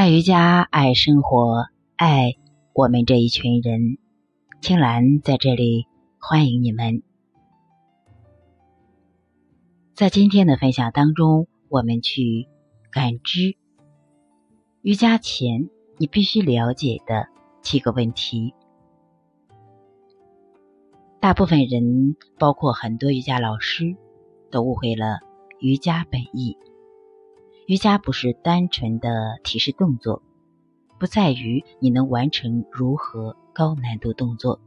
爱瑜伽，爱生活，爱我们这一群人。青兰在这里欢迎你们。在今天的分享当中，我们去感知瑜伽前你必须了解的七个问题。大部分人，包括很多瑜伽老师，都误会了瑜伽本意。瑜伽不是单纯的体式动作，不在于你能完成如何高难度动作，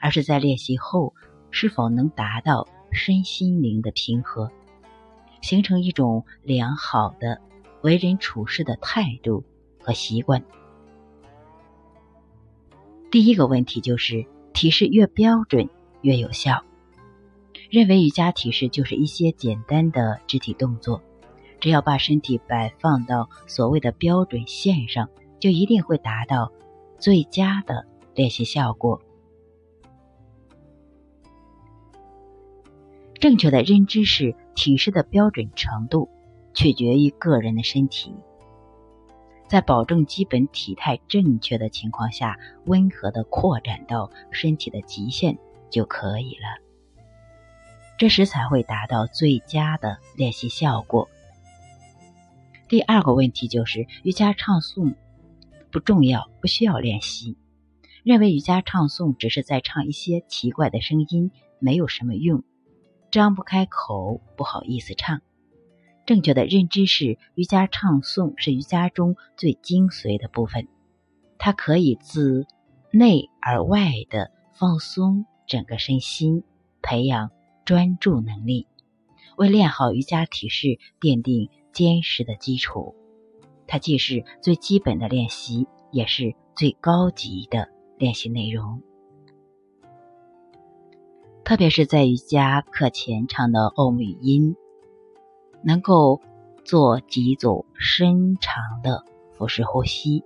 而是在练习后是否能达到身心灵的平和，形成一种良好的为人处事的态度和习惯。第一个问题就是体式越标准越有效，认为瑜伽体式就是一些简单的肢体动作。只要把身体摆放到所谓的标准线上，就一定会达到最佳的练习效果。正确的认知是，体式的标准程度取决于个人的身体，在保证基本体态正确的情况下，温和的扩展到身体的极限就可以了。这时才会达到最佳的练习效果。第二个问题就是瑜伽唱诵不重要，不需要练习。认为瑜伽唱诵只是在唱一些奇怪的声音，没有什么用，张不开口，不好意思唱。正确的认知是，瑜伽唱诵是瑜伽中最精髓的部分，它可以自内而外的放松整个身心，培养专注能力，为练好瑜伽体式奠定。坚实的基础，它既是最基本的练习，也是最高级的练习内容。特别是在瑜伽课前唱的欧姆音，能够做几组深长的腹式呼吸，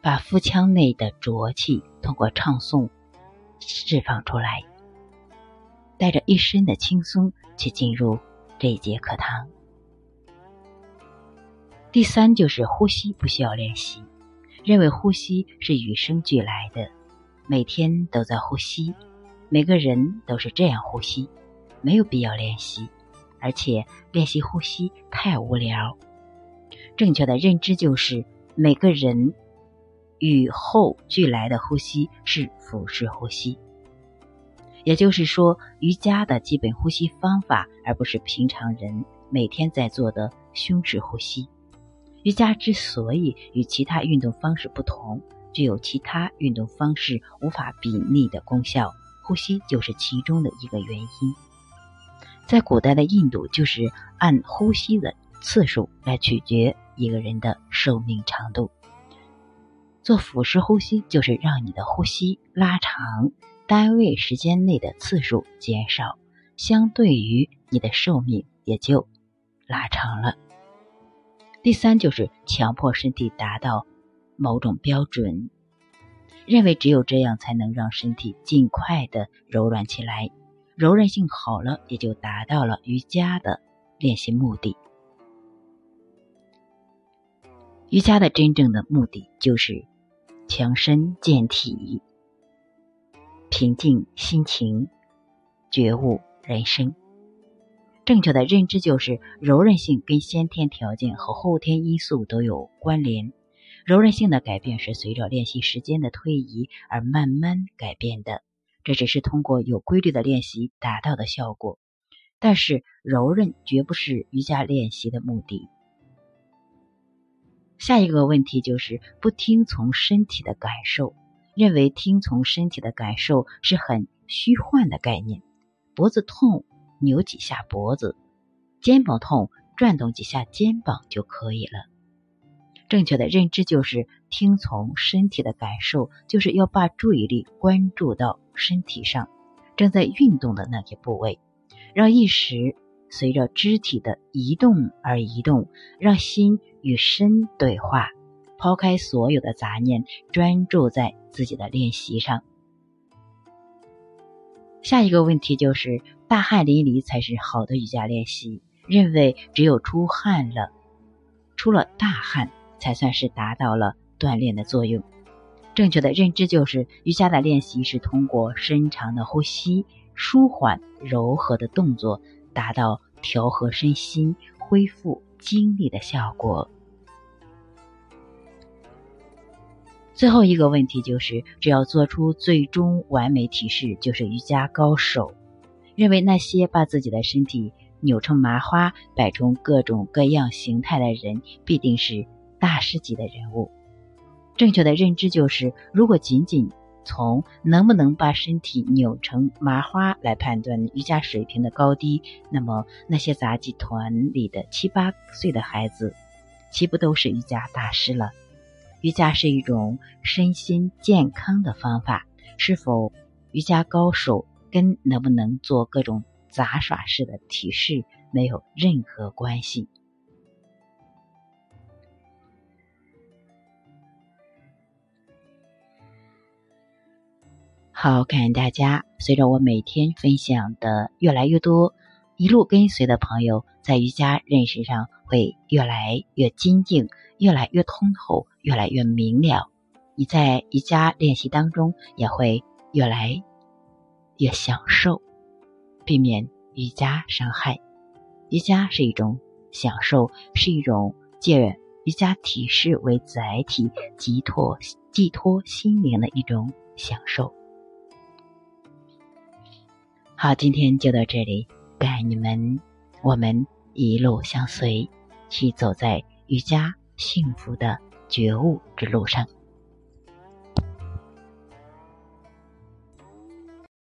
把腹腔内的浊气通过唱诵释放出来，带着一身的轻松去进入。这一节课堂，第三就是呼吸不需要练习，认为呼吸是与生俱来的，每天都在呼吸，每个人都是这样呼吸，没有必要练习，而且练习呼吸太无聊。正确的认知就是每个人与后俱来的呼吸是腹式呼吸。也就是说，瑜伽的基本呼吸方法，而不是平常人每天在做的胸式呼吸。瑜伽之所以与其他运动方式不同，具有其他运动方式无法比拟的功效，呼吸就是其中的一个原因。在古代的印度，就是按呼吸的次数来取决一个人的寿命长度。做腹式呼吸，就是让你的呼吸拉长。单位时间内的次数减少，相对于你的寿命也就拉长了。第三就是强迫身体达到某种标准，认为只有这样才能让身体尽快的柔软起来，柔韧性好了，也就达到了瑜伽的练习目的。瑜伽的真正的目的就是强身健体。平静心情，觉悟人生。正确的认知就是，柔韧性跟先天条件和后天因素都有关联。柔韧性的改变是随着练习时间的推移而慢慢改变的，这只是通过有规律的练习达到的效果。但是，柔韧绝不是瑜伽练习的目的。下一个问题就是不听从身体的感受。认为听从身体的感受是很虚幻的概念，脖子痛扭几下脖子，肩膀痛转动几下肩膀就可以了。正确的认知就是听从身体的感受，就是要把注意力关注到身体上，正在运动的那些部位，让意识随着肢体的移动而移动，让心与身对话。抛开所有的杂念，专注在自己的练习上。下一个问题就是：大汗淋漓才是好的瑜伽练习。认为只有出汗了，出了大汗，才算是达到了锻炼的作用。正确的认知就是，瑜伽的练习是通过深长的呼吸、舒缓柔和的动作，达到调和身心、恢复精力的效果。最后一个问题就是，只要做出最终完美体式，就是瑜伽高手。认为那些把自己的身体扭成麻花、摆成各种各样形态的人，必定是大师级的人物。正确的认知就是，如果仅仅从能不能把身体扭成麻花来判断瑜伽水平的高低，那么那些杂技团里的七八岁的孩子，岂不都是瑜伽大师了？瑜伽是一种身心健康的方法，是否瑜伽高手跟能不能做各种杂耍式的体式没有任何关系。好，感谢大家。随着我每天分享的越来越多，一路跟随的朋友在瑜伽认识上会越来越精进。越来越通透，越来越明了。你在瑜伽练习当中也会越来越享受，避免瑜伽伤害。瑜伽是一种享受，是一种借瑜伽体式为载体寄托寄托心灵的一种享受。好，今天就到这里，感谢你们，我们一路相随，去走在瑜伽。幸福的觉悟之路上。